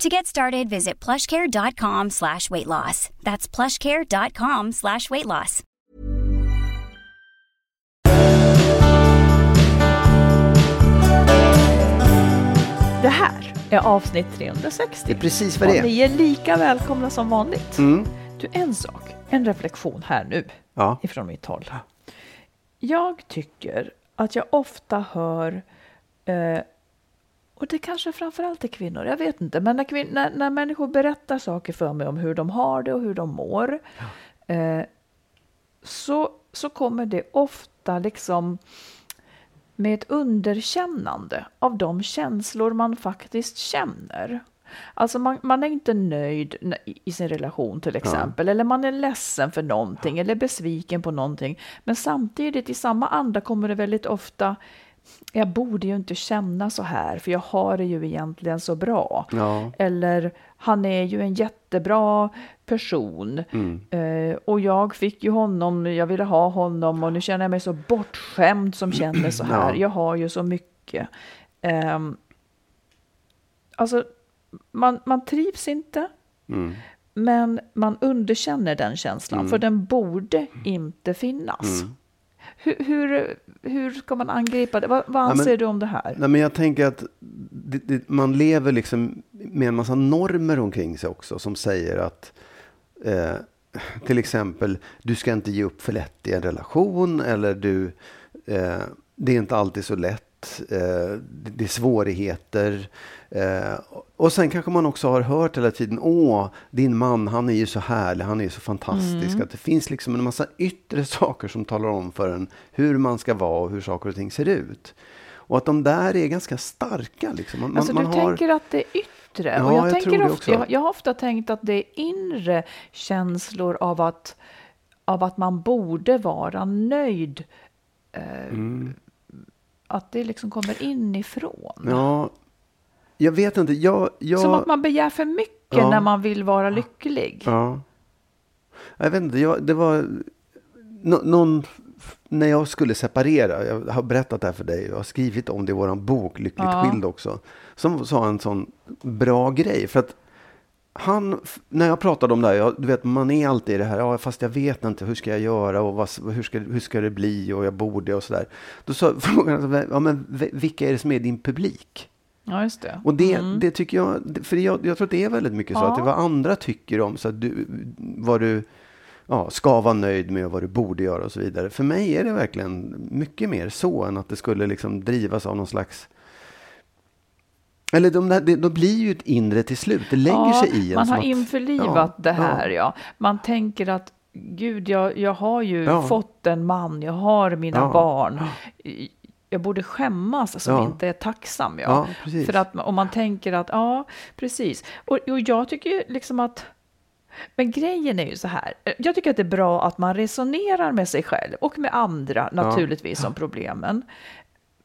To get started, visit plushcare.com slash weight loss. That's plushcare.com slash weight loss. Det här är avsnitt 360. Det är precis vad det Och ni är. är lika välkomna som vanligt. Mm. Du, en sak, en reflektion här nu Ja. ifrån mitt håll. Jag tycker att jag ofta hör, eh, och det kanske framförallt är kvinnor, jag vet inte, men när, kvin- när, när människor berättar saker för mig om hur de har det och hur de mår, eh, så, så kommer det ofta liksom med ett underkännande av de känslor man faktiskt känner. Alltså man, man är inte nöjd i sin relation till exempel, eller man är ledsen för någonting eller besviken på någonting. Men samtidigt i samma anda kommer det väldigt ofta, jag borde ju inte känna så här för jag har det ju egentligen så bra. Ja. Eller han är ju en jättebra person. Mm. Eh, och jag fick ju honom, jag ville ha honom och nu känner jag mig så bortskämd som känner så här. Ja. Jag har ju så mycket. Ehm, alltså, man, man trivs inte. Mm. Men man underkänner den känslan, för den borde inte finnas. Mm. Hur, hur, hur ska man angripa det? Vad, vad men- anser du om det här? Nej, men jag tänker att det, det, man lever liksom med en massa normer omkring sig också som säger att eh, till exempel du ska inte ge upp för lätt i en relation eller du eh, det är inte alltid så lätt. Eh, det, det är svårigheter. Eh, och sen kanske man också har hört hela tiden, åh, din man, han är ju så härlig, han är ju så fantastisk. Att det finns liksom en massa yttre saker som talar om för en hur man ska vara och hur saker och ting ser ut. Och att de där är ganska starka. Liksom. Man, Alltså man du har, tänker att det är yttre. Ja, och jag, jag tänker tror det ofta, jag, jag har ofta tänkt att det är inre känslor av att, av att man borde vara nöjd. Eh, Mm. Att det liksom kommer inifrån. Ja, jag vet inte. Jag, jag, Som att man begär för mycket Ja. när man vill vara lycklig. Ja. Jag vet inte, jag, det var nå, någon, när jag skulle separera, jag har berättat det här för dig, jag har skrivit om det i våran bok Lyckligt Ja. skild också, som sa en sån bra grej. För att han, när jag pratade om det här, jag, du vet man är alltid i det här, ja fast jag vet inte, hur ska jag göra och vad, hur, ska, hur ska det bli och jag borde och sådär. Då sa frågan, ja men vilka är det som är din publik? Ja, just det. Och det, Mm. det tycker jag, för jag, jag tror att det är väldigt mycket så Ja. att det vad andra tycker om, så att du, vad du ja, ska vara nöjd med och vad du borde göra och så vidare. För mig är det verkligen mycket mer så än att det skulle liksom drivas av någon slags eller de där, det, de blir ju ett inre till slut. Det lägger Ja, sig i en. Man har att- införlivat Ja, det här, ja. Man tänker att gud, jag, jag har ju fått en man, jag har mina barn. Jag borde skämmas som Ja. inte är tacksam. Ja. Ja. För att om man tänker att, ja, precis. Och, och jag tycker liksom att Men grejen är ju så här. Jag tycker att det är bra att man resonerar med sig själv och med andra naturligtvis om problemen.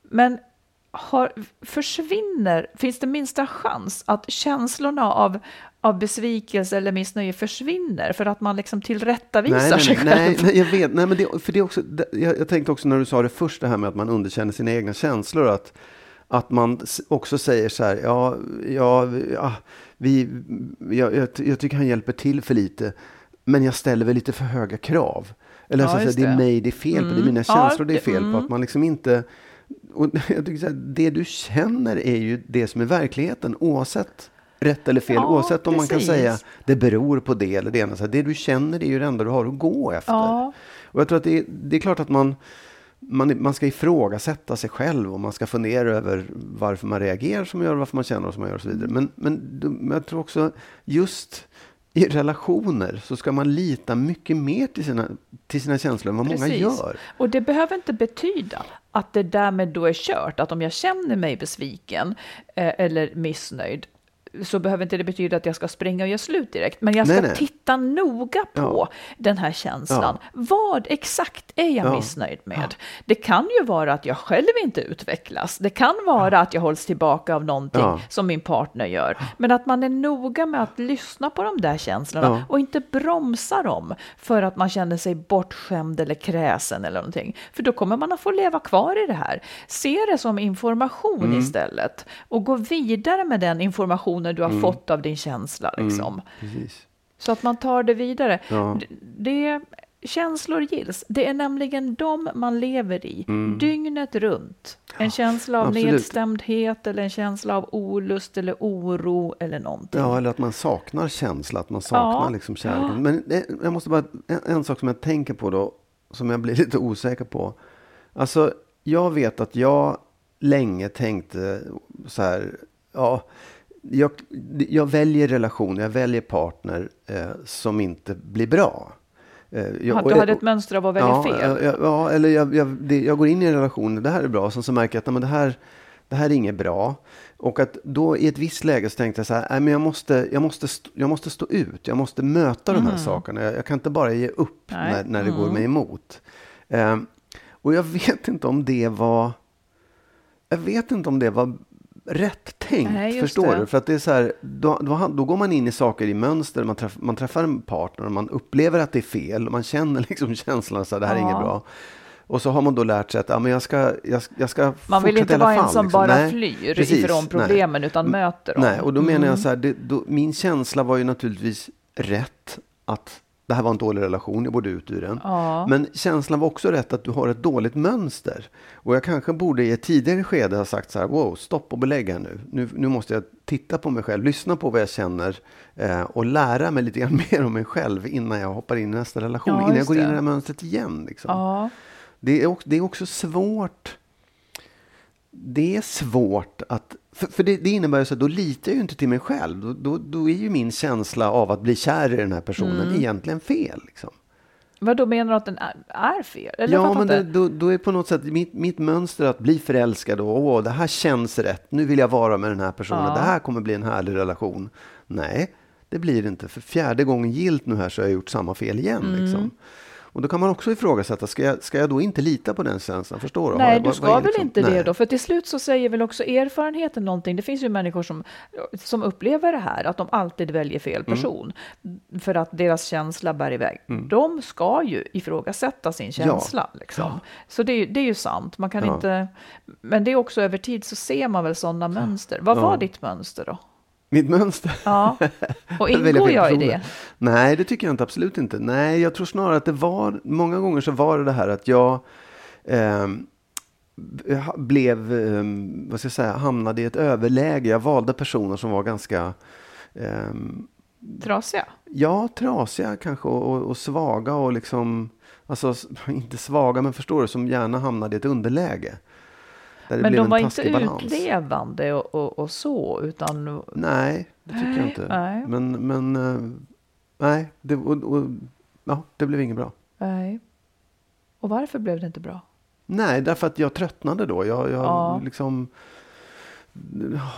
Men har, försvinner, finns det minsta chans att känslorna av, av besvikelse eller missnöje försvinner för att man liksom tillrättavisar nej, nej, sig själv? Nej, nej, jag vet. Nej, men det, för det också, det, jag, jag tänkte också när du sa det först, det här med att man underkänner sina egna känslor, att, att man också säger så här, ja, ja, ja vi, jag, jag, jag tycker han hjälper till för lite, men jag ställer väl lite för höga krav. Eller Ja, så att säga, det är mig det är fel på, det är mina Ja, känslor det är fel på. mm. Att man liksom inte... Och jag tycker så här, det du känner är ju det som är verkligheten, oavsett rätt eller fel. Ja, oavsett om man kan precis. säga det beror på det eller det ena. Så det du känner det är ju det enda du har att gå efter. Ja. Och jag tror att det det är klart att man, man, man ska ifrågasätta sig själv och man ska fundera över varför man reagerar som man gör, varför man känner som man gör och så vidare. Men, men, jag tror också just i relationer så ska man lita mycket mer till sina, till sina känslor än vad många Precis. gör. Och det behöver inte betyda att det därmed då är kört, att om jag känner mig besviken eh, eller missnöjd så behöver inte det betyda att jag ska springa och göra slut direkt. Men jag ska Nej, nej. titta noga på Ja. den här känslan. Vad exakt är jag Ja. missnöjd med? Det kan ju vara att jag själv inte utvecklas. Det kan vara att jag hålls tillbaka av någonting Ja. som min partner gör. Men att man är noga med att lyssna på de där känslorna Ja. och inte bromsa dem för att man känner sig bortskämd eller kräsen eller någonting. För då kommer man att få leva kvar i det här. Se det som information Mm. istället och gå vidare med den informationen du har fått av din känsla. Liksom. Precis. Så att man tar det vidare. Ja. Det, känslor gills. Det är nämligen de man lever i dygnet runt. En känsla av Mm. absolut. nedstämdhet eller en känsla av olust eller oro eller någonting. Ja, eller att man saknar känsla, att man saknar Ja. liksom kärleken. Men det, jag måste bara, en, en sak som jag tänker på då, som jag blir lite osäker på. Alltså, jag vet att jag länge tänkte så här, ja, jag, jag väljer relation, jag väljer partner eh, som inte blir bra. Eh, jag, och du jag- hade ett mönster av att välja ja, fel. Ja, eller jag, det, jag går in i en relation, det här är bra, sen så märker jag att nej, men det, här, det här är inget bra. Och att då i ett visst läge så tänkte jag så här, nej, men jag, måste, jag, måste stå, jag måste stå ut, jag måste möta de här sakerna. Jag, kan inte bara ge upp Mm. Nej. Mm. när, när det går mig emot. Ehm, och jag vet inte om det var, jag vet inte om det var rätt tänkt. Nej, förstår det. du? För att det är så här, då, då, då går man in i saker i mönster, man, träff, man träffar en partner och man upplever att det är fel. Och man känner liksom känslan att det här är Ja. inget bra. Och så har man då lärt sig att ja, men jag ska, jag, jag ska Man vill inte vara en fall, som liksom. bara Nej, flyr precis, ifrån nej. problemen utan möter dem. Nej, och då menar Mm. jag så här, det, då, min känsla var ju naturligtvis rätt att det här var en dålig relation, jag borde ut ur den. Ja. Men känslan var också rätt att du har ett dåligt mönster. Och jag kanske borde i ett tidigare skede ha sagt så här, wow, stopp och belägg här nu. nu. Nu måste jag titta på mig själv, lyssna på vad jag känner eh, och lära mig lite grann mer om mig själv innan jag hoppar in i nästa relation, Ja, innan jag går in i det här mönstret igen. Liksom. Ja. Det, är också, det är också svårt. Det är svårt att... För, för det, det innebär ju så att då litar jag ju inte till mig själv. Då, då, då är ju min känsla av att bli kär i den här personen Mm. egentligen fel. Liksom. Vad då menar du att den är, är fel? Eller ja, men det, då, då är på något sätt mitt, mitt mönster att bli förälskad och åh, det här känns rätt. Nu vill jag vara med den här personen. Ja. Det här kommer bli en härlig relation. Nej, det blir det inte. För fjärde gången gilt nu här så har jag gjort samma fel igen. Mm. Liksom. Och då kan man också ifrågasätta, ska jag, ska jag då inte lita på den känslan? Förstår du? Nej, du ska väl liksom- inte det Nej. då? För till slut så säger väl också erfarenheten någonting. Det finns ju människor som, som upplever det här, att de alltid väljer fel Mm. person. För att deras känsla bär iväg. De ska ju ifrågasätta sin känsla. Liksom. Så det det är ju sant. Man kan Ja. inte... Men det är också över tid så ser man väl sådana mönster. Vad var ditt mönster då? Mitt mönster? Ja, och ingår jag i det? Nej, det tycker jag inte. Absolut inte. Nej, jag tror snarare att det var, många gånger så var det det här att jag ha- blev, ehm, vad ska jag säga, hamnade i ett överläge. Jag valde personer som var ganska, ehm, Trasiga? ja, trasiga kanske och, och, och svaga och liksom, alltså inte svaga, men förstår du, som gärna hamnade i ett underläge. Men de var inte balans. utlevande och, och, och så, utan... Nej, det tycker jag Nej, inte. nej. Men, men eh, nej, det, och, och, ja, det blev inget bra. Nej. Och varför blev det inte bra? Nej, därför att jag tröttnade då. Jag, jag Ja. liksom...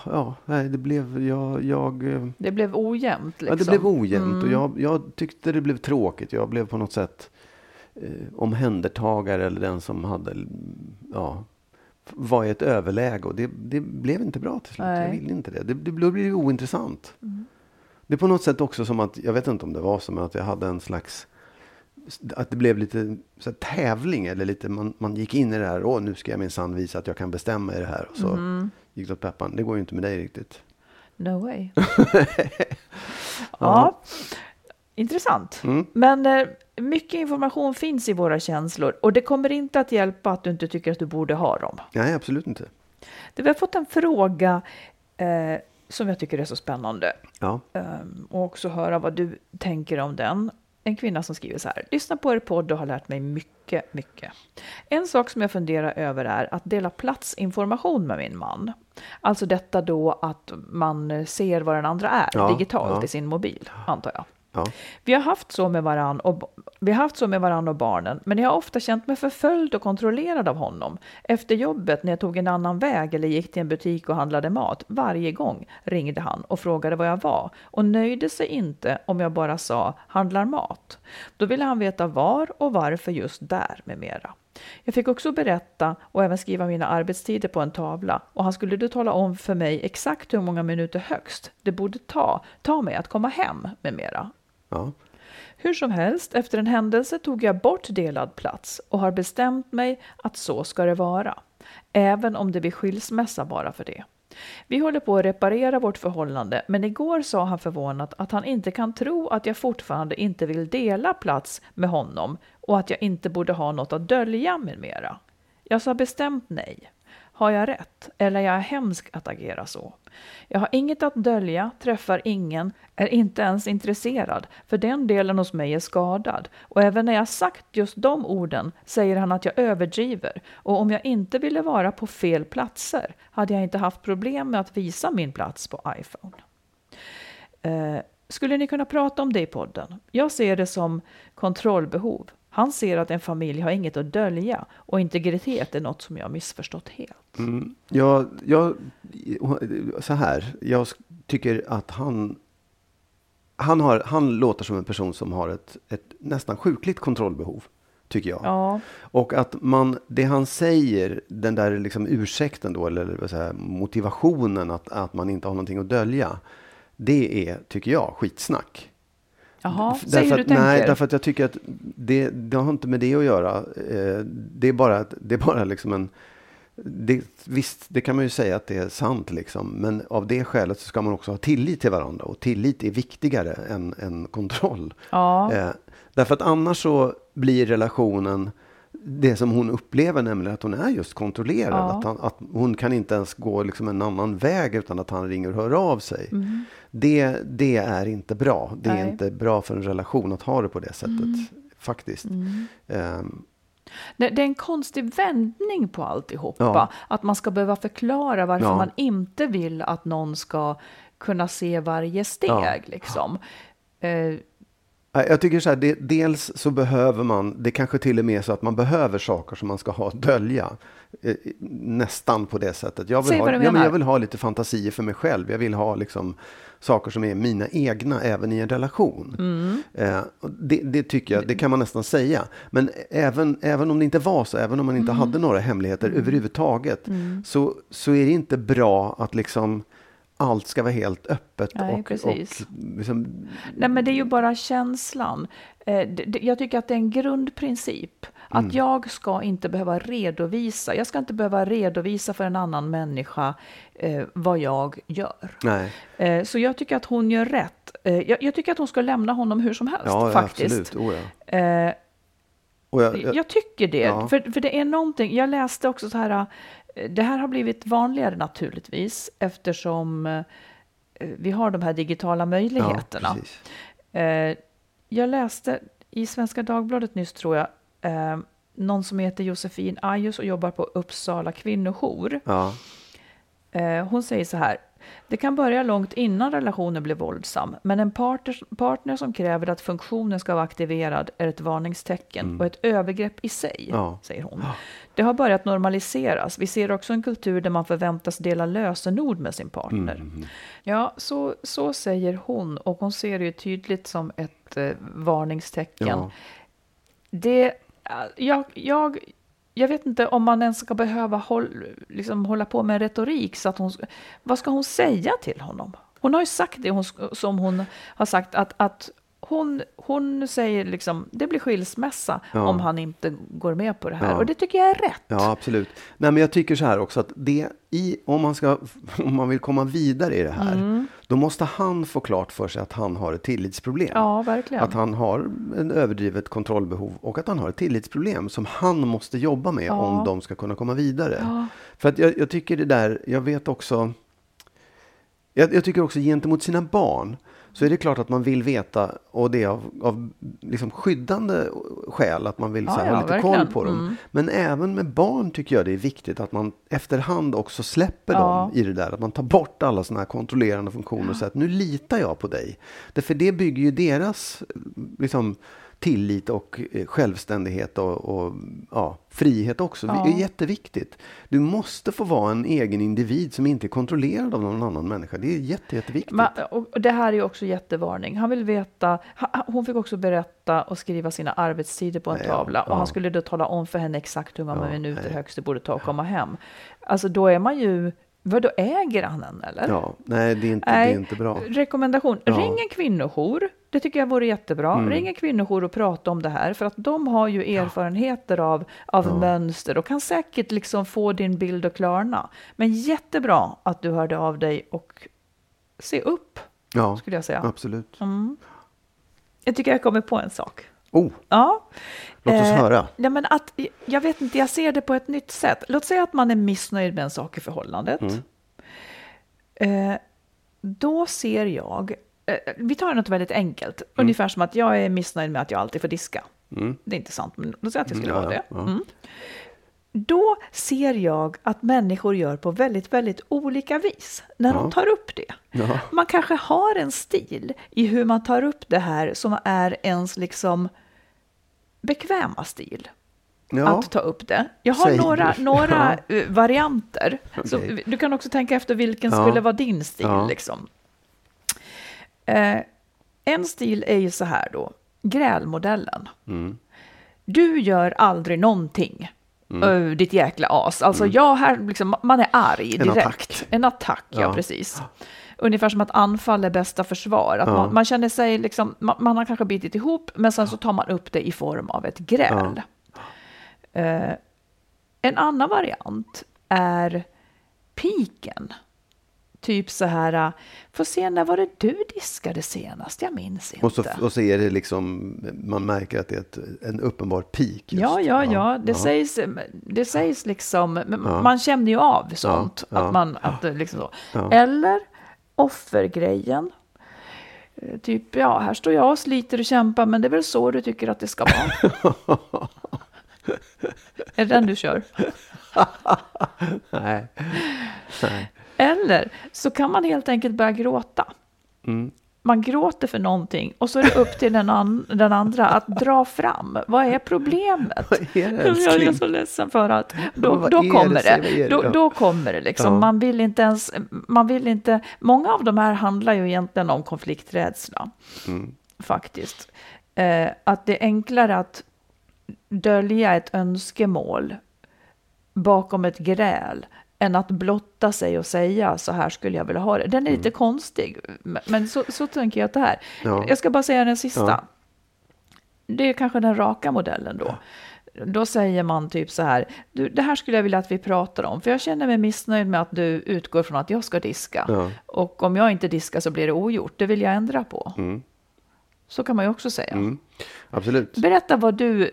ja, nej, det blev, jag, jag eh, Det blev ojämnt. Liksom. Ja, det blev ojämnt och Mm. jag, jag tyckte det blev tråkigt. Jag blev på något sätt eh, omhändertagare eller den som hade, ja, var i ett överläge och det, det blev inte bra till slut. Jag Nej. ville inte det. Det, det blev ointressant. Mm. Det är på något sätt också som att, jag vet inte om det var så, men att jag hade en slags att det blev lite så här, tävling eller lite man, man gick in i det här. Åh, nu ska jag minsann visa att jag kan bestämma i det här. Och så Mm. gick det åt peppan. Det går ju inte med dig riktigt. No way. ja, intressant. Mm. Men eh, mycket information finns i våra känslor och det kommer inte att hjälpa att du inte tycker att du borde ha dem. Nej, absolut inte. Du, vi har fått en fråga eh, som jag tycker är så spännande Ja. Ehm, och också höra vad du tänker om den. En kvinna som skriver så här. Lyssna på er podd och har lärt mig mycket, mycket. En sak som jag funderar över är att dela platsinformation med min man. Alltså detta då att man ser vad den andra är Ja, digitalt ja. i sin mobil, antar jag. Ja. Vi har haft så med varann och, vi har haft så med varann och barnen, men jag har ofta känt mig förföljd och kontrollerad av honom. Efter jobbet när jag tog en annan väg eller gick till en butik och handlade mat, varje gång ringde han och frågade var jag var och nöjde sig inte om jag bara sa handlar mat. Då ville han veta var och varför just där med mera. Jag fick också berätta och även skriva mina arbetstider på en tavla och han skulle då tala om för mig exakt hur många minuter högst det borde ta, ta mig att komma hem med mera. Ja. Hur som helst, efter en händelse tog jag bort delad plats och har bestämt mig att så ska det vara. Även om det blir skilsmässa bara för det. Vi håller på att reparera vårt förhållande, men igår sa han förvånat att han inte kan tro att jag fortfarande inte vill dela plats med honom och att jag inte borde ha något att dölja med mera. Jag sa bestämt nej. Har jag rätt? Eller är jag hemsk att agera så? Jag har inget att dölja, träffar ingen, är inte ens intresserad, för den delen hos mig är skadad. Och även när jag sagt just de orden säger han att jag överdriver. Och om jag inte ville vara på fel platser hade jag inte haft problem med att visa min plats på iPhone. Eh, skulle ni kunna prata om det i podden? Jag ser det som kontrollbehov. Han ser att en familj har inget att dölja och integritet är något som jag missförstått helt. Mm. Jag, jag, så här, jag tycker att han, han, har, han låter som en person som har ett, ett nästan sjukligt kontrollbehov, tycker jag. Ja, Och att man, det han säger, den där liksom ursäkten då, eller säger, jag, motivationen att, att man inte har någonting att dölja, det är, tycker jag, skitsnack. Jaha, säg hur du att, tänker. Nej, därför att jag tycker att det, det har inte med det att göra. Eh, det är bara, det är bara liksom en... Det, visst, det kan man ju säga att det är sant, liksom. men av det skälet så ska man också ha tillit till varandra. Och tillit är viktigare än, än kontroll. Ja, Eh, därför att annars så blir relationen det som hon upplever, nämligen att hon är just kontrollerad. Ja. Att, han, att hon kan inte ens gå liksom en annan väg utan att han ringer och hör av sig. Mm. Det, det är inte bra. Det är Nej. inte bra för en relation att ha det på det sättet. Faktiskt. Mm. Ehm, det, det är en konstig vändning på alltihopa. Ja. Att man ska behöva förklara varför Ja. man inte vill att någon ska kunna se varje steg. Liksom. Nej, Jag tycker så här, det, dels så behöver man, det kanske till och med är så att man behöver saker som man ska ha att dölja. Eh, Nästan på det sättet. Jag vill, Säg ha, vad du ja, men jag vill ha lite fantasier för mig själv. Jag vill ha liksom saker som är mina egna även i en relation. Mm. Eh, det, det tycker jag, det kan man nästan säga. Men även, även om det inte var så, även om man inte Mm. hade några hemligheter överhuvudtaget, så, så är det inte bra att liksom allt ska vara helt öppet. Nej, och, precis. och liksom, Nej, men det är ju bara känslan. Eh, jag tycker att det är en grundprincip. Att Mm. jag ska inte behöva redovisa. Jag ska inte behöva redovisa för en annan människa eh, vad jag gör. nej. Eh, så jag tycker att hon gör rätt. Eh, jag, jag tycker att hon ska lämna honom hur som helst Ja, faktiskt. absolut. Oh, ja. Eh, Och jag, jag, jag tycker det. Ja. För, för det är någonting, jag läste också så här, det här har blivit vanligare naturligtvis eftersom eh, vi har de här digitala möjligheterna. precis. Eh, jag läste i Svenska Dagbladet nyss tror jag, eh, någon som heter Josefin Ajus och jobbar på Uppsala kvinnojour. Ja, hon säger så här. Det kan börja långt innan relationen blir våldsam, men en partner, partner som kräver att funktionen ska vara aktiverad är ett varningstecken och ett övergrepp i sig, Mm. Ja. säger hon. Det har börjat normaliseras. Vi ser också en kultur där man förväntas dela lösenord med sin partner. Mm. Ja, så, så säger hon och hon ser det ju tydligt som ett eh, varningstecken. Ja. Det, jag, jag, jag vet inte om man ens ska behöva håll, liksom hålla på med retorik. Så att hon, vad ska hon säga till honom? Hon har ju sagt det hon, som hon har sagt att, att hon, hon säger liksom det blir skilsmässa Ja. om han inte går med på det här. Ja. Och det tycker jag är rätt. Ja, absolut. Nej, men jag tycker så här också att det i, om, man ska, om man vill komma vidare i det här, Mm. då måste han få klart för sig att han har ett tillitsproblem. Ja, verkligen. Att han har en överdrivet kontrollbehov och att han har ett tillitsproblem som han måste jobba med Ja. om de ska kunna komma vidare. För att jag, jag tycker det där, jag vet också, jag, jag tycker också gentemot sina barn, så är det klart att man vill veta, och det är av, av liksom skyddande skäl, att man vill Ja, så här, ja, ha lite verkligen. koll på dem. Mm. Men även med barn tycker jag det är viktigt att man efterhand också släpper Ja. dem i det där. Att man tar bort alla sådana här kontrollerande funktioner och säger att nu litar jag på dig. Därför det bygger ju deras liksom, tillit och eh, självständighet och, och ja, frihet också. Ja. Det är jätteviktigt. Du måste få vara en egen individ som inte är kontrollerad av någon annan människa. Det är jätte, jätteviktigt. Men, och det här är också jättevarning. Han vill veta, hon fick också berätta och skriva sina arbetstider på en Nej, tavla. Och ja. han skulle då tala om för henne exakt hur många Ja, minuter nej. högst det borde ta att komma hem. Alltså då är man ju, vad då äger han henne eller? ja, nej, det är inte, det Nej, är inte bra. Rekommendation, Ja. Mm. ring en kvinnojour. Det tycker jag vore jättebra. Ring en kvinnojour och prata om det här. För att de har ju erfarenheter av, av mönster och kan säkert liksom få din bild att klarna. Men jättebra att du hörde av dig och se upp, Ja, skulle jag säga. absolut. Jag tycker jag kommer på en sak. Oh, Ja. låt oss Eh, höra. Ja, men att, jag vet inte, jag ser det på ett nytt sätt. Låt säga att man är missnöjd med en sak i förhållandet. Mm. Eh, då ser jag, eh, vi tar något väldigt enkelt, Mm. ungefär som att jag är missnöjd med att jag alltid får diska. Det är inte sant, men låt säga att jag skulle Mm, vara ja, det. ja. Då ser jag att människor gör på väldigt, väldigt olika vis när de tar upp det. Ja. Man kanske har en stil i hur man tar upp det här som är ens liksom bekväma stil Ja, att ta upp det. Jag har Säger några, några eh, varianter. Så Okej. du kan också tänka efter vilken Ja. skulle vara din stil. Ja. Liksom. Eh, en stil är ju så här då, grälmodellen. Mm. Du gör aldrig någonting. Ö, ditt jäkla as. Alltså jag här, liksom, man är arg Mm. En direkt. attack. En attack, ja, Ja. precis. Ungefär som att anfall är bästa försvar. Att Ja. man, man känner sig liksom, man, man har kanske bitit ihop, men sen så tar man upp det i form av ett gräl. Eh, en annan variant är piken. Typ så här, får se när var det du diskade senast? Jag minns inte. och så, och så är det liksom, man märker att det är ett, en uppenbar peak. Ja, ja, ja, det, Sägs, det sägs liksom, Ja. man känner ju av sånt. Ja, ja. Att man, att liksom så. Ja. Eller offergrejen. Eh, Typ, ja, här står jag och sliter och kämpar, men det är väl så du tycker att det ska vara. är det den du kör? Nej. Nej. Eller så kan man helt enkelt börja gråta. Mm. Man gråter för någonting och så är det upp till den, an, den andra att dra fram. Vad är problemet? Vad är det, Jag är så ledsen för att då, då kommer det. det? Då, då kommer det liksom. Ja. Man vill inte ens, man vill inte, många av de här handlar ju egentligen om konflikträdsla. Mm. Faktiskt. Eh, att det är enklare att dölja ett önskemål bakom ett gräl än att blotta sig och säga så här skulle jag vilja ha det. Den är lite konstig, men- så, så tänker jag att det här. Mm. Ja. Jag ska bara säga den sista. Ja. Det är kanske den raka modellen då. Då säger man typ så här, du, det här skulle jag vilja att vi pratar om, för jag känner mig missnöjd med att du utgår från att jag ska diska. Ja. Och om jag inte diskar så blir det ogjort, det vill jag ändra på. Så kan man ju också säga. Mm. Absolut. Berätta vad du...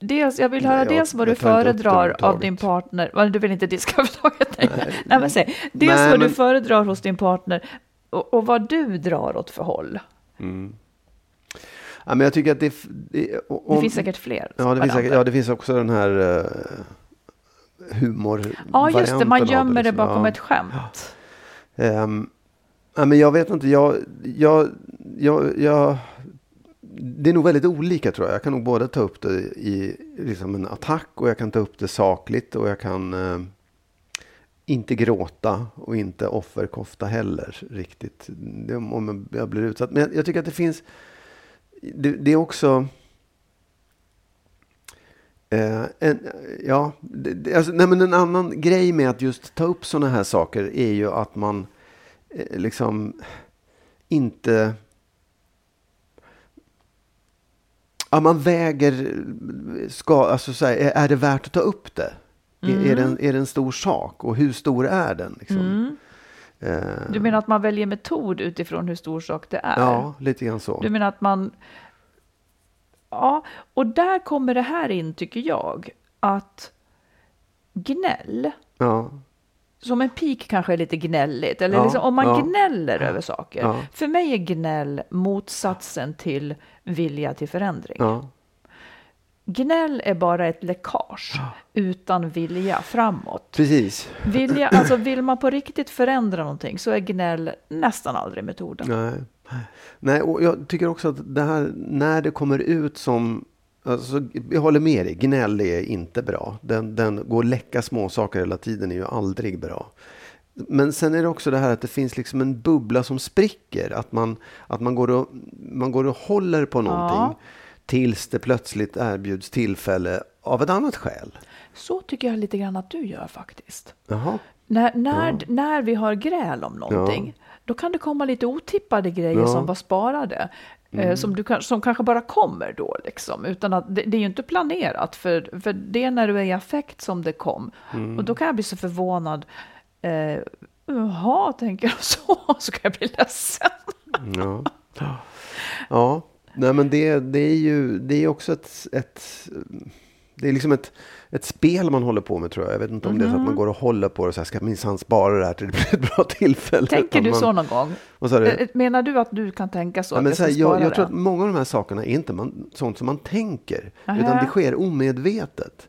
Dels, jag vill Nej, höra jag- dels vad du det föredrar av din partner. Du vill inte diska överhuvudtaget. Nej. Nej, men säg. Dels Nej, vad du men- föredrar hos din partner och, och vad du drar åt för håll. Ja, men jag tycker att det... det, om, Det finns säkert fler. Ja, det finns, säkert, ja, det finns också den här uh, humor Ja, just det. Man gömmer det liksom. bakom ja. ett skämt. Ehm, ja, men jag vet inte, jag, jag, jag, jag, det är nog väldigt olika tror jag. Jag kan nog både ta upp det i liksom en attack och jag kan ta upp det sakligt och jag kan eh, inte gråta och inte offerkofta heller riktigt. Det, om jag blir utsatt. Men jag, jag tycker att det finns, det, det är också Eh, en, ja, det, alltså, nej, men en annan grej med att just ta upp sådana här saker är ju att man eh, liksom inte... Ja, man väger, ska, alltså så här, är, det värt att ta upp det? Mm. Är, är, det en, är det en stor sak och hur stor är den? Liksom? Mm. Eh, du menar att man väljer metod utifrån hur stor sak det är? Ja, lite grann så. Du menar att man Ja, och där kommer det här in tycker jag. Att gnäll. Ja. Som en pik kanske är lite gnälligt. Eller ja, liksom, om man ja, gnäller ja, över saker. För mig är gnäll motsatsen till vilja till förändring. Gnäll är bara ett läckage utan vilja framåt. Precis. Vilja, alltså vill man på riktigt förändra någonting så är gnäll nästan aldrig metoden. Nej. Nej, och jag tycker också att det här när det kommer ut som Alltså, jag håller med dig, gnäll är inte bra. Den, den går att läcka småsaker hela tiden är ju aldrig bra. Men sen är det också det här att det finns liksom en bubbla som spricker. Att man, att man, går, och, man går och håller på någonting ja. tills det plötsligt erbjuds tillfälle av ett annat skäl. Så tycker jag lite grann att du gör faktiskt. Jaha. När, när, ja. när vi har gräl om någonting, ja då kan det komma lite otippade grejer som var sparade. Eh, mm. som, du som kanske bara kommer då, liksom, utan att det, det, är ju inte planerat, för, för det är när du är i affekt som det kom. Mm. Och då kan jag bli så förvånad. Eh, Jaha, tänker jag så, så kan jag bli ledsen. ja, ja. Nej, men det, det är ju det är också ett, ett det är liksom ett, ett spel man håller på med tror jag. Jag vet inte om mm. det är så att man mhm. går och håller på det och så här, ska minsann spara det här till det blir ett bra tillfälle. Tänker du man, så någon gång? Du? Eh, menar du att du kan tänka så? Ja, men så här, jag, jag tror att många av de här sakerna är inte man, sånt som man tänker, Aha. utan det sker omedvetet.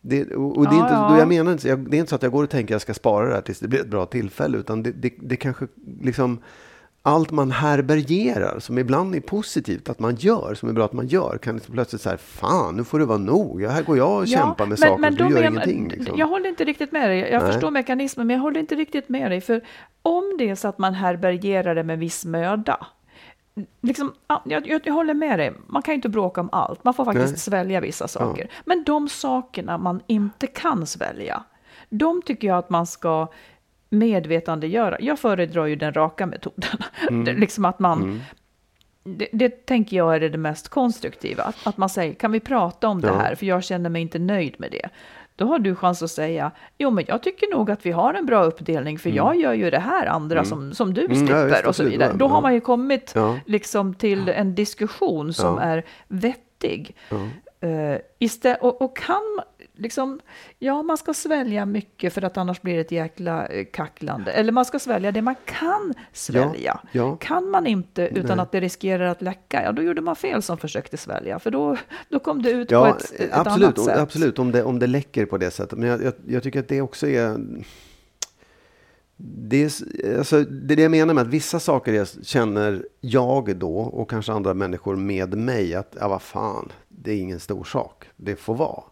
Det, och, och det, är inte, ja. jag menar det är inte så att jag går och tänker att jag ska spara det här tills det blir ett bra tillfälle, utan det, det, det kanske liksom allt man härbärgerar, som ibland är positivt att man gör, som är bra att man gör, kan liksom plötsligt säga fan, nu får det vara nog. Här går jag och ja, kämpar med men, saker men du gör men, ingenting. Liksom. Jag håller inte riktigt med dig. Jag Nej. förstår mekanismen, men jag håller inte riktigt med dig. För om det är så att man härbärgerar det med viss möda, Liksom, jag, jag, jag, håller med dig, man kan inte bråka om allt. Man får faktiskt Nej. svälja vissa saker. Ja. Men de sakerna man inte kan svälja, de tycker jag att man ska medvetandegöra. Jag föredrar ju den raka metoden. Mm. liksom att man, mm. det, det, tänker jag är det mest konstruktiva. Att, att man säger, kan vi prata om ja. det här? För jag känner mig inte nöjd med det. Då har du chans att säga, jo men jag tycker nog att vi har en bra uppdelning för mm. jag gör ju det här andra mm. som, som du mm, slipper ja, och så vidare. Då har man ju kommit ja. liksom till en diskussion som är vettig. Uh, istället, och, och kan liksom, ja, man ska svälja mycket för att annars blir det ett jäkla eh, kacklande. Eller man ska svälja det man kan svälja. Ja, ja. Kan man inte utan Nej. att det riskerar att läcka, ja då gjorde man fel som försökte svälja. För då, då kom det ut ja, på ett, ett absolut, annat sätt. Absolut, om det, om det läcker på det sättet. Men jag, jag, jag tycker att det också är... Det är, alltså, det är det jag menar med att vissa saker jag känner jag då och kanske andra människor med mig att ja, vad fan, det är ingen stor sak. Det får vara.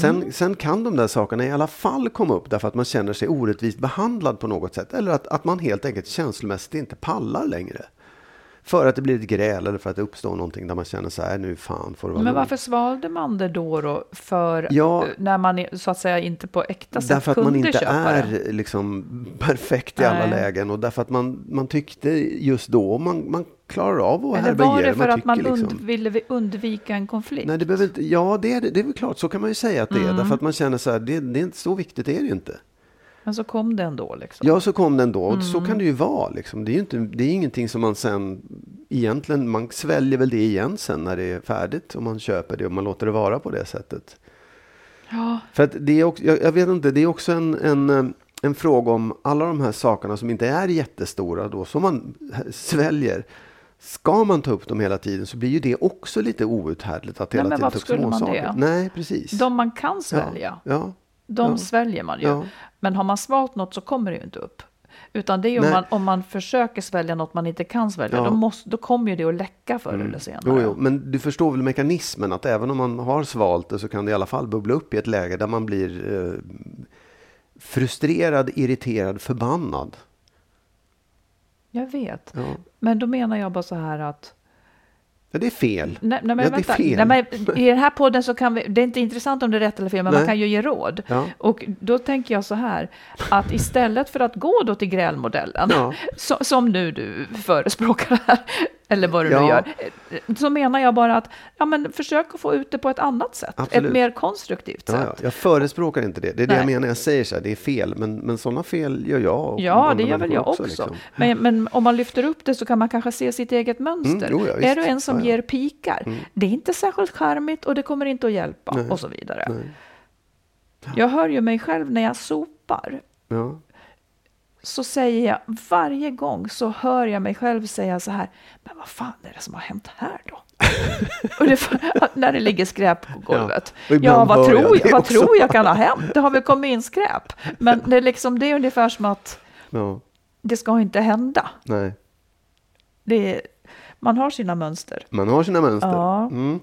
Sen, mm. sen kan de där sakerna i alla fall komma upp därför att man känner sig orättvist behandlad på något sätt. Eller att, att man helt enkelt känslomässigt inte pallar längre. För att det blir ett gräl eller för att det uppstår någonting där man känner så här, nu fan får det vara Men varför svalde man det då, då för ja, när man så att säga inte på äkta sätt Därför att man inte är det? liksom perfekt i Nej. alla lägen och därför att man, man tyckte just då, man, man klarar av att Eller var det för man att man liksom. ville undvika en konflikt? Nej, det behöver inte, ja, det är, det är väl klart, så kan man ju säga att det mm. är. Därför att man känner så här, det, det är inte så viktigt, är det ju inte. Men så kom det ändå? Liksom. Ja, så kom det ändå. Mm. Så kan det ju vara. Liksom. Det är ju inte, det är ingenting som man sen egentligen, man sväljer väl det igen sen när det är färdigt. Om man köper det och man låter det vara på det sättet. Ja. För att det är också, jag, jag vet inte, det är också en, en, en fråga om alla de här sakerna som inte är jättestora då, som man sväljer. Ska man ta upp dem hela tiden så blir ju det också lite outhärdligt att hela Nej, tiden ta upp småsaker. Nej, precis. De man kan svälja. Ja, ja de ja. sväljer man ju. Ja. Men har man svalt något så kommer det ju inte upp. Utan det är ju om man, om man försöker svälja något man inte kan svälja. Ja. Då, måste, då kommer ju det att läcka förr eller senare. Jo, jo, men du förstår väl mekanismen att även om man har svalt det så kan det i alla fall bubbla upp i ett läge där man blir eh, frustrerad, irriterad, förbannad. Jag vet. Ja. Men då menar jag bara så här att Ja, det är fel. Nej, nej, men Ja, det är vänta. fel. Nej, men I den här podden så kan vi, det är inte intressant om det är rätt eller fel, men Nej. man kan ju ge råd. Ja. Och då tänker jag så här, att istället för att gå då till grälmodellen, Ja. som nu du förespråkar här, eller vad du Ja. nu gör, så menar jag bara att ja, men försök att få ut det på ett annat sätt, Absolut. ett mer konstruktivt Ja, sätt. ja. Jag förespråkar inte det. Det är det jag Nej. menar. Jag säger så här, det är fel. Men, men sådana fel gör jag. och Ja, det gör väl jag människor också. liksom. Men, men om man lyfter upp det så kan man kanske se sitt eget mönster. Mm, jo, är du en som ger pikar, det är inte särskilt charmigt och det kommer inte att hjälpa Nej. och så vidare. Nej. Jag hör ju mig själv när jag sopar. Ja. Så säger jag varje gång så hör jag mig själv säga så här. Men vad fan är det som har hänt här då? det, när det ligger skräp på golvet. Ja, Ja, vad, jag tror det jag, vad tror jag kan ha hänt? Det har väl kommit in skräp. Men det är, liksom, det är ungefär som att ja. det ska inte hända. Nej. Det man har sina mönster. Man har sina mönster. Ja. Mm.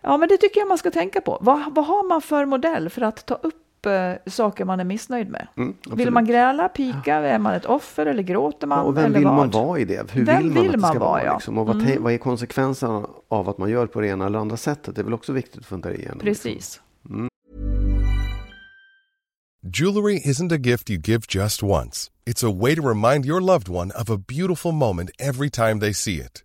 Ja, men det tycker jag man ska tänka på. Vad, vad har man för modell för att ta upp eh, saker man är missnöjd med? Mm, vill man gräla, pika, är man ett offer eller gråter man? Ja, och vem eller vill vad? man vara i det? Hur Vem vill man vill att det man ska vara, vara? ja. Mm. Liksom? Och vad, te- vad är konsekvenserna av att man gör på det ena eller andra sättet? Det är väl också viktigt att fundera igenom. liksom. Precis. Jewelry isn't a gift you give just once. It's a way to remind your loved one of a beautiful moment every time they see it.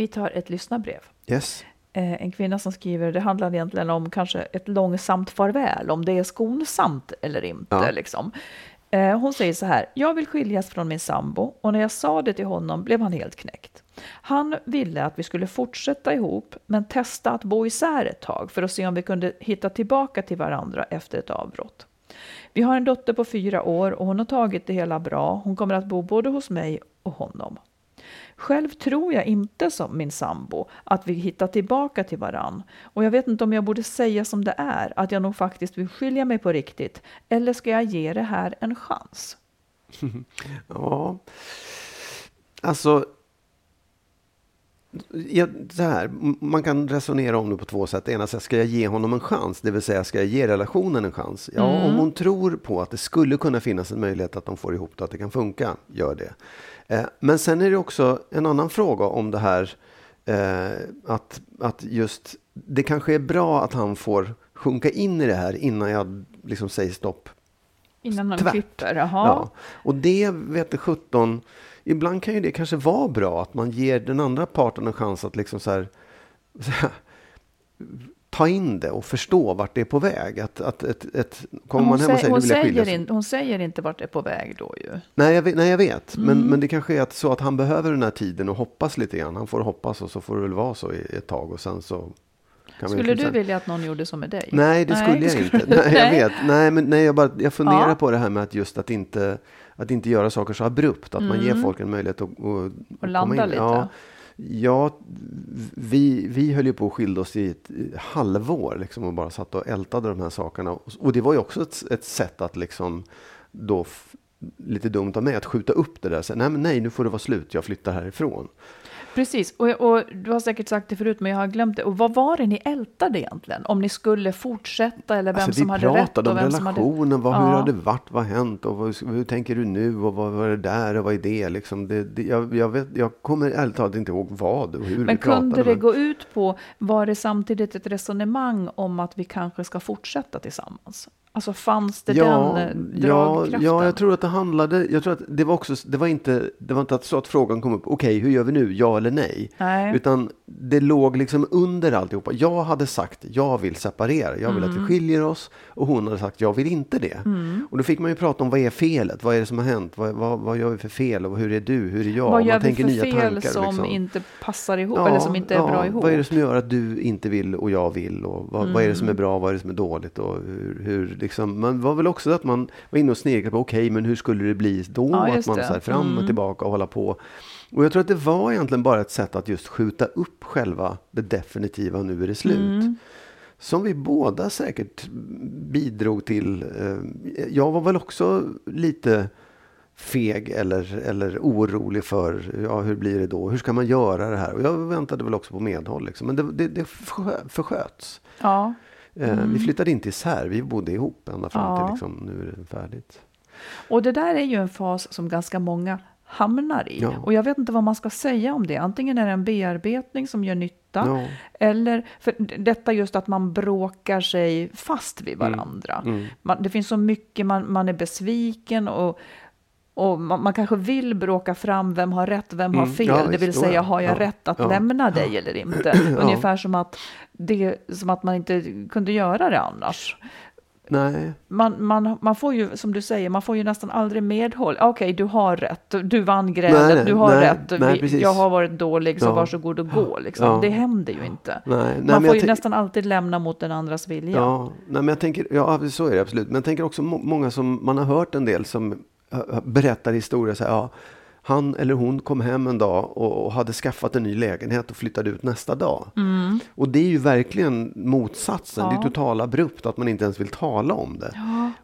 Vi tar ett lyssnarbrev. Yes. Eh, en kvinna som skriver, det handlar egentligen om kanske ett långsamt farväl, om det är skonsamt eller inte. Ja. Liksom. Eh, hon säger så här, jag vill skiljas från min sambo och när jag sa det till honom blev han helt knäckt. Han ville att vi skulle fortsätta ihop men testa att bo isär ett tag för att se om vi kunde hitta tillbaka till varandra efter ett avbrott. Vi har en dotter på fyra år och hon har tagit det hela bra. Hon kommer att bo både hos mig och honom. Själv tror jag inte som min sambo att vi hittar tillbaka till varann. Och jag vet inte om jag borde säga som det är, att jag nog faktiskt vill skilja mig på riktigt. Eller ska jag ge det här en chans? Ja, alltså. Ja, så här, man kan resonera om det på två sätt. Det ena sättet, ska jag ge honom en chans? Det vill säga, ska jag ge relationen en chans? Ja, om hon tror på att det skulle kunna finnas en möjlighet att de får ihop det, att det kan funka, gör det. Eh, men sen är det också en annan fråga om det här eh, att, att just, det kanske är bra att han får sjunka in i det här innan jag liksom säger stopp Innan han klipper? Jaha. Ja, och det vet du 17. Ibland kan ju det kanske vara bra att man ger den andra parten en chans att liksom så här, så här ta in det och förstå vart det är på väg. Att, att ett, ett, kommer hon, man hem och säger, hon, säger in, hon säger inte vart det är på väg då ju. Nej, jag vet, nej, jag vet. Men, Mm. men det kanske är att, så att han behöver den här tiden och hoppas lite grann. Han får hoppas och så får det väl vara så i ett tag och sen så Skulle du säga. vilja att någon gjorde så med dig? Nej, det skulle jag inte. Nej, jag Nej. vet. Nej, men nej, jag, bara, jag funderar Ja. på det här med att just att inte, att inte göra saker så abrupt. Att man ger folk en möjlighet att, att, Mm. Och landa lite. Ja, ja, vi, vi höll ju på att skilja oss i ett halvår liksom, och bara satt och ältade de här sakerna. Och, det var ju också ett, ett sätt att liksom då lite dumt av mig att skjuta upp det där. Så, nej, men nej, nu får det vara slut. Jag flyttar härifrån. Precis, och, och du har säkert sagt det förut, men jag har glömt det. Och vad var det ni ältade egentligen? Om ni skulle fortsätta eller vem Alltså, som vi hade rätt och om vem som hade... relationen, vad, hur Ja. har det varit, vad har hänt och vad, hur tänker du nu och vad var det där och vad är det liksom. Det, det, jag, jag, vet, jag kommer ärligt talat inte ihåg vad och hur vi Men pratade. kunde det men- gå ut på, var det samtidigt ett resonemang om att vi kanske ska fortsätta tillsammans? Alltså fanns det ja, den eh, ja, dragkraften? ja, jag tror att det handlade, jag tror att det var också, det var inte, det var inte att så att frågan kom upp, okej, hur gör vi nu, ja eller nej? Nej. Utan det låg liksom under alltihopa. Jag hade sagt, jag vill separera, jag vill att Mm. vi skiljer oss. Och hon hade sagt, jag vill inte det. Och då fick man ju prata om, vad är felet? Vad är det som har hänt? Vad, vad, vad gör vi för fel? Och hur är du? Hur är jag? vad man gör vi tänker för fel tankar, som liksom. inte passar ihop, eller som inte är bra ihop? Vad är det som gör att du inte vill och jag vill? Och vad, vad är det som är bra? Vad är det som är dåligt? Och hur, hur liksom, man var väl också att man var inne och sneglade på, okej, men hur skulle det bli då? Ja, att man det. så här, fram och Mm. tillbaka och hålla på. Och jag tror att det var egentligen bara ett sätt att just skjuta upp själva det definitiva, nu är det slut. Mm. Som vi båda säkert bidrog till. Eh, Jag var väl också lite feg eller, eller orolig för ja, hur blir det då? Hur ska man göra det här? Och jag väntade väl också på medhåll. Liksom. Men det, det, det förskö- försköts. Ja. Eh, Vi flyttade inte isär, vi bodde ihop ända fram Mm. Ja. till liksom, nu är det färdigt. Och det där är ju en fas som ganska många hamnar i. Ja. Och jag vet inte vad man ska säga om det. Antingen är det en bearbetning som gör nytta. Ja. Eller för detta just att man bråkar sig fast vid varandra. Mm. Man, det finns så mycket, man, man är besviken och, och man, man kanske vill bråka fram vem har rätt, vem har Mm. fel. Ja, det vill säga, ja. har jag Ja. rätt att Ja. lämna dig eller inte? Ungefär som att, det, som att man inte kunde göra det annars. Nej, Man, man, man får ju, som du säger, man får ju nästan aldrig medhåll. Okej, du har rätt. Du vann grälet, du har nej, rätt. nej, Vi, jag har varit dålig, så Ja. varsågod och gå. Liksom. Det händer ju inte. nej. man får jag ju nästan alltid lämna mot den andras vilja. Ja, nej, men jag tänker, ja, så är det absolut. Men jag tänker också må- många som man har hört en del som berättar historier. Så här, ja, han eller hon kom hem en dag och, hade skaffat en ny lägenhet och flyttade ut nästa dag. Och det är ju verkligen motsatsen. Det är Mm. Ja. totalt abrupt att man inte ens vill tala om det.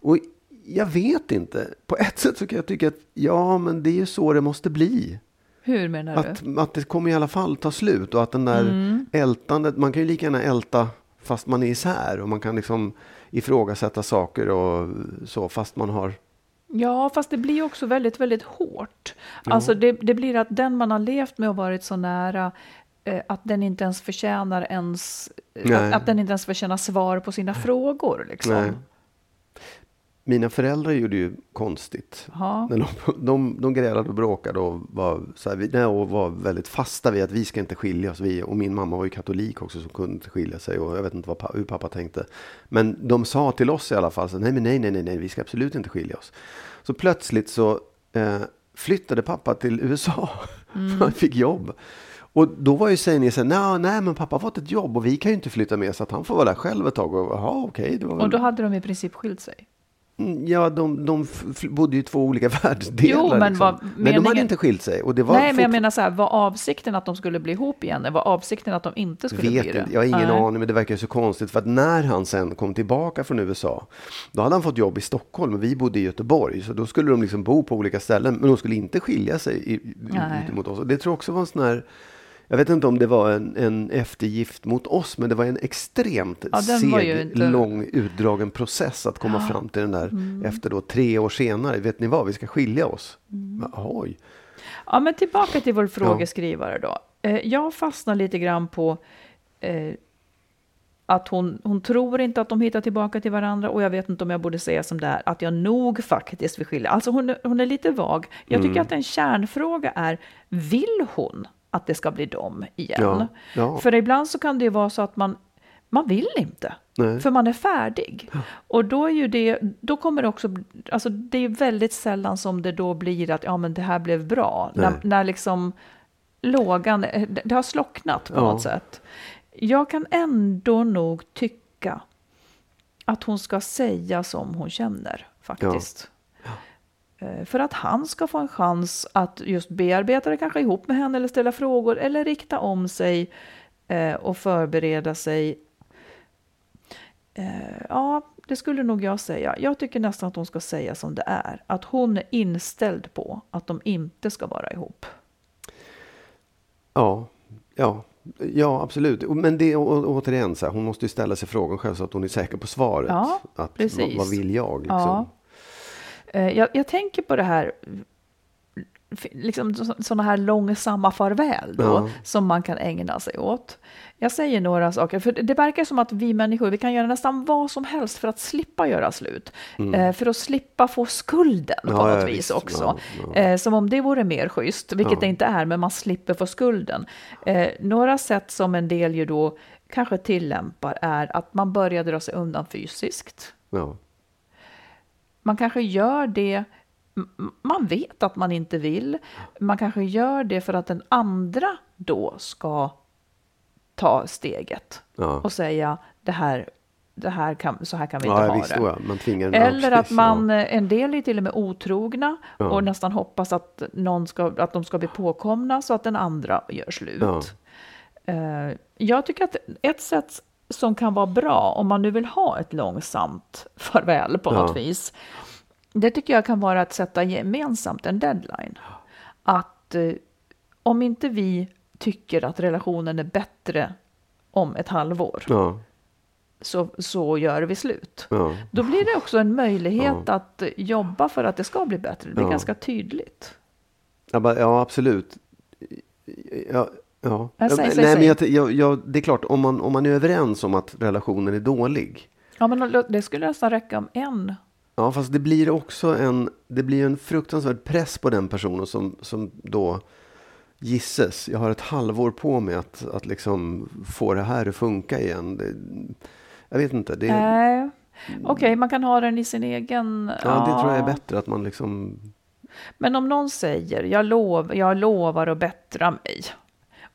Och jag vet inte. På ett sätt så kan jag tycka att ja, men det är ju så det måste bli. Hur menar du? Att, att det kommer i alla fall ta slut och att den där Mm. ältandet, man kan ju lika gärna älta fast man är isär och man kan liksom ifrågasätta saker och så fast man har Ja, fast det blir också väldigt, väldigt hårt. Alltså det, det blir att den man har levt med och varit så nära, eh, att den inte ens förtjänar ens, att, att den inte ens förtjänar svar på sina frågor. Liksom. Mina föräldrar gjorde ju konstigt. Men de, de, de grälade och bråkade och var, så här, nej, och var väldigt fasta vid att vi ska inte skilja oss. Vi, och min mamma var ju katolik också som kunde inte skilja sig. Och jag vet inte vad, hur pappa tänkte. Men de sa till oss i alla fall, så, nej, men nej, nej, nej, nej, vi ska absolut inte skilja oss. Så plötsligt så eh, flyttade pappa till USA. Han fick jobb. Och då var ju sägningen så här, nej, nej, men pappa har fått ett jobb och vi kan ju inte flytta med så att han får vara där själv ett tag. Och, okej. det var Och då hade de i princip skilt sig. Mm, Ja, de, de bodde ju i två olika världsdelar. Jo, men liksom. men de hade meningen- inte skilt sig. Och det var Nej, men jag menar så här, var avsikten att de skulle bli ihop igen? Var avsikten att de inte skulle vet bli det? inte, jag har ingen Nej. aning, men det verkar så konstigt. För att när han sen kom tillbaka från USA, då hade han fått jobb i Stockholm och vi bodde i Göteborg. Så då skulle de liksom bo på olika ställen, men de skulle inte skilja sig i, mot oss. Och det tror jag också var en sån här, jag vet inte om det var en, en eftergift mot oss, men det var en extremt Ja, seg, inte- lång, utdragen process att komma fram till den där Mm. efter då tre år senare. Vet ni vad, vi ska skilja oss. Mm. Men, Oj. Ja, men tillbaka till vår frågeskrivare då. Eh, Jag fastnar lite grann på eh, att hon, hon tror inte att de hittar tillbaka till varandra och jag vet inte om jag borde säga som det är, att jag nog faktiskt vill skilja. Alltså hon, är- hon är lite vag. Jag Mm. tycker att en kärnfråga är, vill hon att det ska bli dem igen? Ja, ja. För ibland så kan det ju vara så att man, man vill inte. Nej. För man är färdig. Och då är ju det, då kommer det också, alltså det är väldigt sällan som det då blir att ja men det här blev bra. När, när liksom lågan, det det har slocknat på Ja. något sätt. jag kan ändå nog tycka att hon ska säga som hon känner faktiskt. Eh, För att han ska få en chans att just bearbeta det kanske ihop med henne eller ställa frågor eller rikta om sig eh, och förbereda sig. Eh, ja, det skulle nog jag säga. Jag tycker nästan att hon ska säga som det är. Att hon är inställd på att de inte ska vara ihop. Ja, ja, ja absolut. Men det å- återigen, så här, hon måste ju ställa sig frågan själv så att hon är säker på svaret. Ja, att, vad, precis. vad vill jag? Liksom? Ja. Eh, Jag, jag tänker på det här, liksom sådana här långsamma farväl då, Ja. som man kan ägna sig åt. Jag säger några saker, för det- verkar som att vi människor, vi kan göra nästan vad som helst för att slippa göra slut. Eh, För att slippa få skulden på Mm. Ja, något ja, vis visst. också. Ja. Eh, Som om det vore mer schysst, vilket det inte är, men man slipper få skulden. Några sätt som en del ju då kanske tillämpar är att man börjar dra sig undan fysiskt. Man kanske gör det, man vet att man inte vill. Man kanske gör det för att den andra då ska ta steget Ja. och säga det här, det här kan, så här kan vi inte Ja, ha visst, det. ja. Man tvingar Eller att man, eh, en del är till och med otrogna och nästan hoppas att, någon ska, att de ska bli påkomna så att den andra gör slut. Eh, Jag tycker att ett sätt som kan vara bra om man nu vill ha ett långsamt farväl på Ja. något vis. Det tycker jag kan vara att sätta gemensamt en deadline. Att eh, om inte vi tycker att relationen är bättre om ett halvår Ja. så, så gör vi slut. Ja. Då blir det också en möjlighet Ja. att jobba för att det ska bli bättre. Det blir ganska tydligt. Ja absolut. Ja, ja. Ja, säg, Ja, säg, Nej, säg. men jag, jag, jag, det är klart, om man, om man är överens om att relationen är dålig. Ja, men det skulle nästan räcka om en. Ja, fast det blir också en, det blir en fruktansvärd press på den personen som, som då gisses. Jag har ett halvår på mig att, att liksom få det här att funka igen. Det, jag vet inte. Det, Nej. Okej, man kan ha den i sin egen... ja, det tror jag är bättre. Att man liksom... Men om någon säger jag, lov, jag lovar att bättra mig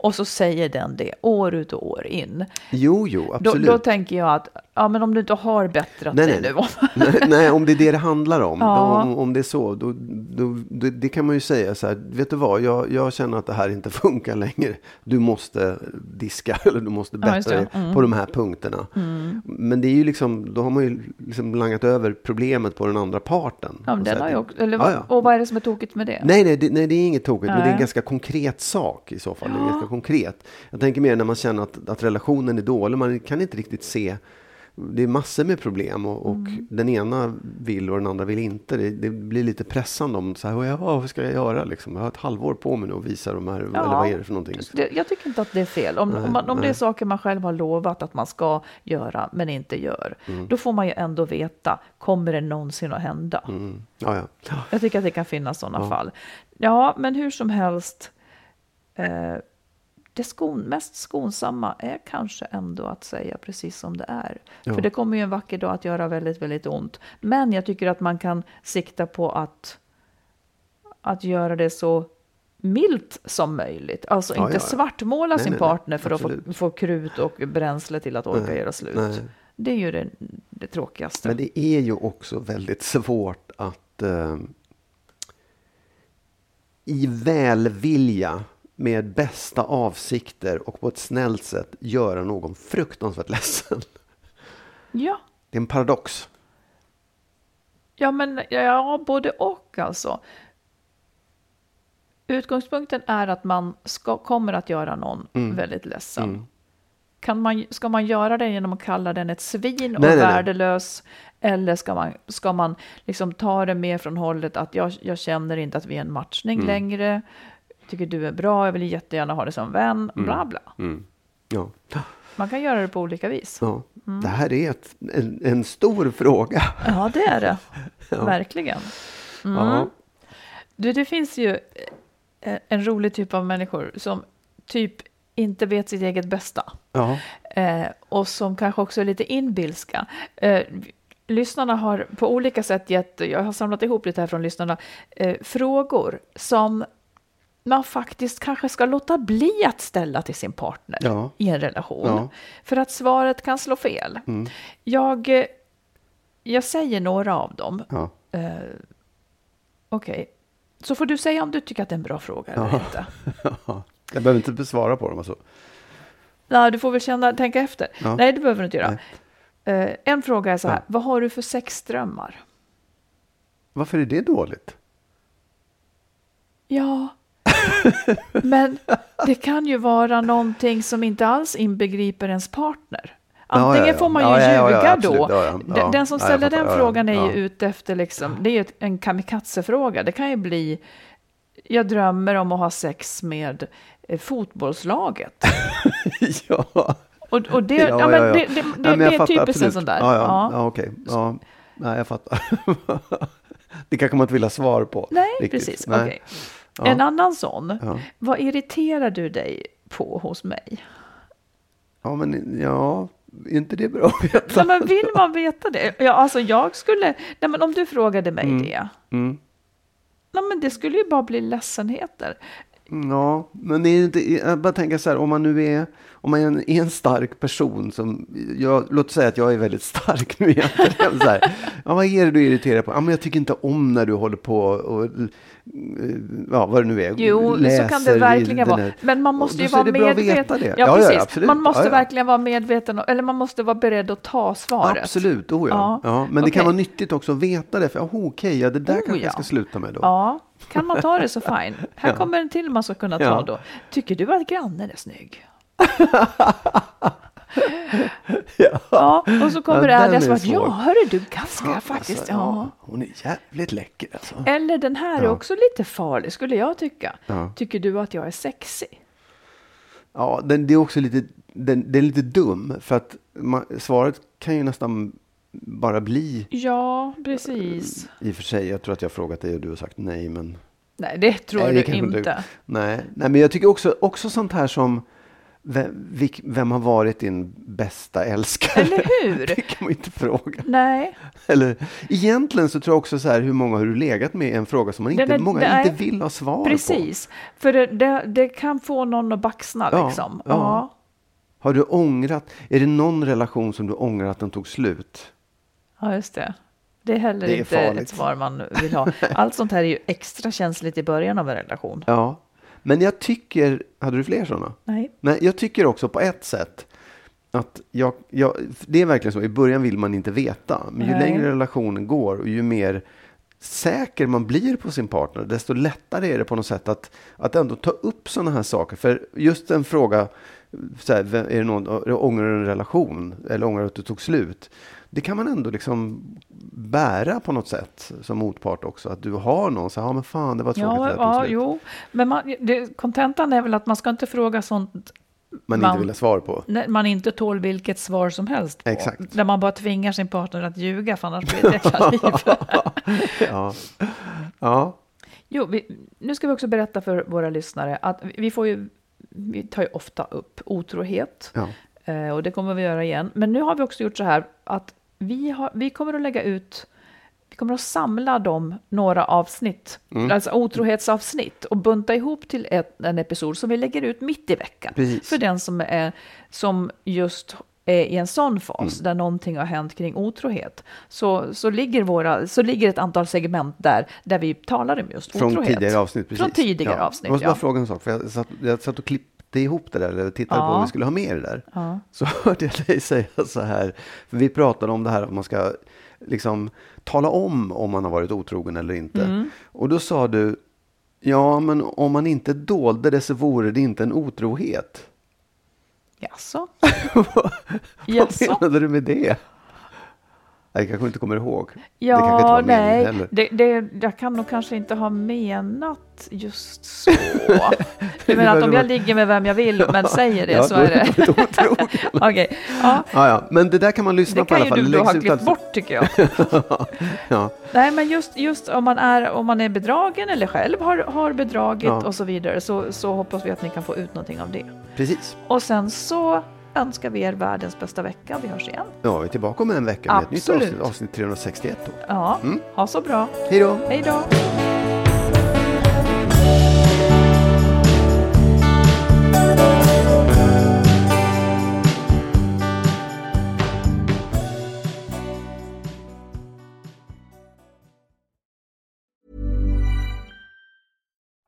och så säger den det år ut och år in. Jo, jo, Då, absolut. då tänker jag att ja, men om du inte har bättrat Nej, dig nej, nu. nej, nej, om det är det det handlar om. Ja. Då, om, om det är så, då, då, då, det kan man ju säga så här. Vet du vad, jag, jag känner att det här inte funkar längre. Du måste diska eller du måste bättra det. Mm. dig på de här punkterna. Men det är ju liksom, då har man ju liksom langat över problemet på den andra parten. Ja, men den har ju också, eller, Ja. Och vad är det som är tokigt med det? Nej, nej det, nej, det är inget tokigt, men det är en ganska konkret sak i så fall. Ja. konkret. Jag tänker mer när man känner att, att relationen är dålig, man kan inte riktigt se det är massor med problem och, och Mm. den ena vill och den andra vill inte. Det, det blir lite pressande om så här, ja, vad ska jag göra liksom? Jag har ett halvår på mig nu att visa de här, eller vad är det för någonting? Det, jag tycker inte att det är fel. Om, Nej, om, man, om det är saker man själv har lovat att man ska göra men inte gör, Mm. då får man ju ändå veta, kommer det någonsin att hända? Mm. Ja, ja. ja. Jag tycker att det kan finnas sådana Ja. fall. Ja, men hur som helst. Eh, det skon, mest skonsamma är kanske ändå att säga precis som det är. Ja. För det kommer ju en vacker dag att göra väldigt, väldigt ont. Men jag tycker att man kan sikta på att, att göra det så milt som möjligt. Alltså Ja, inte ja, svartmåla Nej, sin nej, nej. partner för att få, Absolut. få krut och bränsle till att orka Nej, göra slut. nej. Det är ju det, det tråkigaste. Men det är ju också väldigt svårt att eh, i välvilja med bästa avsikter och på ett snällt sätt göra någon fruktansvärt ledsen. Ja. Det är en paradox. Ja, men ja, både och alltså. Utgångspunkten är att man ska, kommer att göra någon Mm. väldigt ledsen. Mm. Kan man, ska man göra det genom att kalla den ett svin och Nej, nej, nej. värdelös? Eller ska man, ska man liksom ta det mer från hållet att jag, jag känner inte att vi är en matchning Mm. längre. Tycker du är bra, jag vill jättegärna ha dig som vän, bla bla. Mm. Ja. Man kan göra det på olika vis. Ja. Mm. Det här är ett, en, en stor fråga. Ja, det är det. Ja. Verkligen. Mm. Ja. Du, det finns ju eh, en rolig typ av människor som typ inte vet sitt eget bästa. Ja. Eh, och som kanske också är lite inbilska. Eh, lyssnarna har på olika sätt gett, jag har samlat ihop lite här från lyssnarna, eh, frågor som man faktiskt kanske ska låta bli att ställa till sin partner Ja. i en relation. Ja. För att svaret kan slå fel. Mm. Jag, eh, jag säger några av dem. Ja. Eh, Okej, så får du säga om du tycker att det är en bra fråga eller inte. Jag behöver inte besvara på dem. Alltså. Nej, du får väl känna, tänka efter. Nej, det behöver du inte göra. Eh, en fråga är så här, vad har du för sexdrömmar? Varför är det dåligt? Ja, men det kan ju vara någonting som inte alls inbegriper ens partner. Antingen ja, ja. får man ju Ja, ljuga då. Den-. Den som ställer den frågan är ju ute efter, liksom, det är ju en kamikaze-fråga. Det kan ju bli, jag drömmer om att ha sex med eh, fotbollslaget. ja. Och, och det, ja, men det, det, det, det är fattar typiskt en sån där. Ja, ja. Ja. ja. okej. Ja. Nej, jag fattar. det kanske man inte vill ha svar på. Nej, riktigt. precis. Nej. Okej. Ja. En annan sån. Ja. Vad irriterar du dig på hos mig? Ja, men ja, är inte det bra att veta? Nej, men vill man veta det? Ja, alltså jag skulle, nej, men om du frågade mig det, Mm. nej, men det skulle ju bara bli ledsenheter. Ja, men det är inte, jag bara tänker så här, om man nu är, om man är en, är en stark person som, jag, låt säga att jag är väldigt stark nu egentligen. Så här, ja, vad är det du irriterar på? Ja, men jag tycker inte om när du håller på och, ja, vad det nu är, Jo, så kan det läser verkligen vara. Men man måste ju är vara medveten. Ja, Ja, ja, precis. Man måste verkligen vara medveten, eller man måste vara beredd att ta svaret. Absolut, oh ja. Men det kan vara nyttigt också att veta det. För, oh, okej, ja, det där Oh, kanske ja. jag ska sluta med då. Ja, kan man ta det så fine. Här Ja. kommer en till man ska kunna ta Ja. då. Tycker du att grannen är snygg? Ja, och så kommer Ja, det den ärliga är svaret. svår. Ja, hörru du, ganska faktiskt. Alltså, Ja. Hon är jävligt läcker alltså. Eller den här är Ja. också lite farlig, skulle jag tycka. Ja. Tycker du att jag är sexig? Ja, den, det är också lite, den, det är lite dum. För att man, svaret kan ju nästan bara bli, Ja, precis. i och för sig, jag tror att jag har frågat dig och du har sagt nej, men Nej, det tror Nej, det du inte. inte. nej. nej men jag tycker också, också sånt här som vem, vem har varit din bästa älskare? Eller hur? det kan man inte fråga. Nej, Eller, egentligen så tror jag också så här, hur många har du legat med en fråga som man inte, är- många nej, inte vill ha svar på. precis. För det, det, det kan få någon att baxna Ja, liksom. ja. Ja. Har du ångrat, är det någon relation som du ångrar att den tog slut? Ja, just det. Det är heller Det är inte farligt. ett svar man vill ha. Allt sånt här är ju extra känsligt i början av en relation. Ja, men jag tycker, hade du fler sådana? Nej. Nej, jag tycker också på ett sätt att jag, jag, det är verkligen så, i början vill man inte veta. Men ju Nej. längre relationen går och ju mer säker man blir på sin partner, desto lättare är det på något sätt att, att ändå ta upp sådana här saker. För just en fråga, så här, är det någon, ångrar du en relation eller ångrar du att du tog slut? Det kan man ändå liksom bära på något sätt som motpart också. Att du har någon, så ja men fan det var tråkigt Ja, det ja jo. Men man, det, kontentan är väl att man ska inte fråga sånt Man, man- inte vill ha svar på. när man inte tål vilket svar som helst på. Exakt. Där man bara tvingar sin partner att ljuga, för annars blir det ett jäkla liv. Ja. ja. Jo, vi, nu ska vi också berätta för våra lyssnare att vi- vi får ju, vi tar ju ofta upp otrohet. ja. Eh, och det kommer vi göra igen. Men nu har vi också gjort så här att vi, har, vi kommer att lägga ut vi kommer att samla dem några avsnitt, Mm. alltså otrohetsavsnitt och bunta ihop till ett, en episod som vi lägger ut mitt i veckan. Precis. För den som, är, som just är i en sån fas Mm. där någonting har hänt kring otrohet. Så, så, ligger våra, så ligger ett antal segment där, där vi talar om just Från otrohet. tidigare avsnitt. Precis. Från tidigare avsnitt, Jag måste ja. bara fråga en sak. För jag, satt, jag satt och klippte ihop det där, eller tittade på Ja. om vi skulle ha med det där. Ja. Så hörde jag dig säga så här. För vi pratade om det här att man ska liksom tala om om man har varit otrogen eller inte. Mm. Och då sa du, ja men om man inte dolde det så vore det inte en otrohet. Jaså? Vad Jaså? menade du med det? Jag kanske inte kommer ihåg. det Ja, kanske inte var nej, heller. det, det, jag kan nog kanske inte ha menat just så. Jag menar att om jag ligger med vem jag vill men säger det Ja, så är det... du. Okej, ja, Ja, ja, men det där kan man lyssna det på i kan alla ju fall. du då ha Läggs ut klippt alltså- bort tycker jag. ja. Nej, men just, just om, man är, om man är bedragen eller själv har, har bedragit och så vidare så, så hoppas vi att ni kan få ut någonting av det. Precis. Och sen så önskar vi er världens bästa vecka. Vi hörs igen. Ja, vi är tillbaka om en vecka med ett nytt Absolut. avsnitt, avsnitt 361. Då. Ja, Mm. ha så bra. Hej då! Hej då!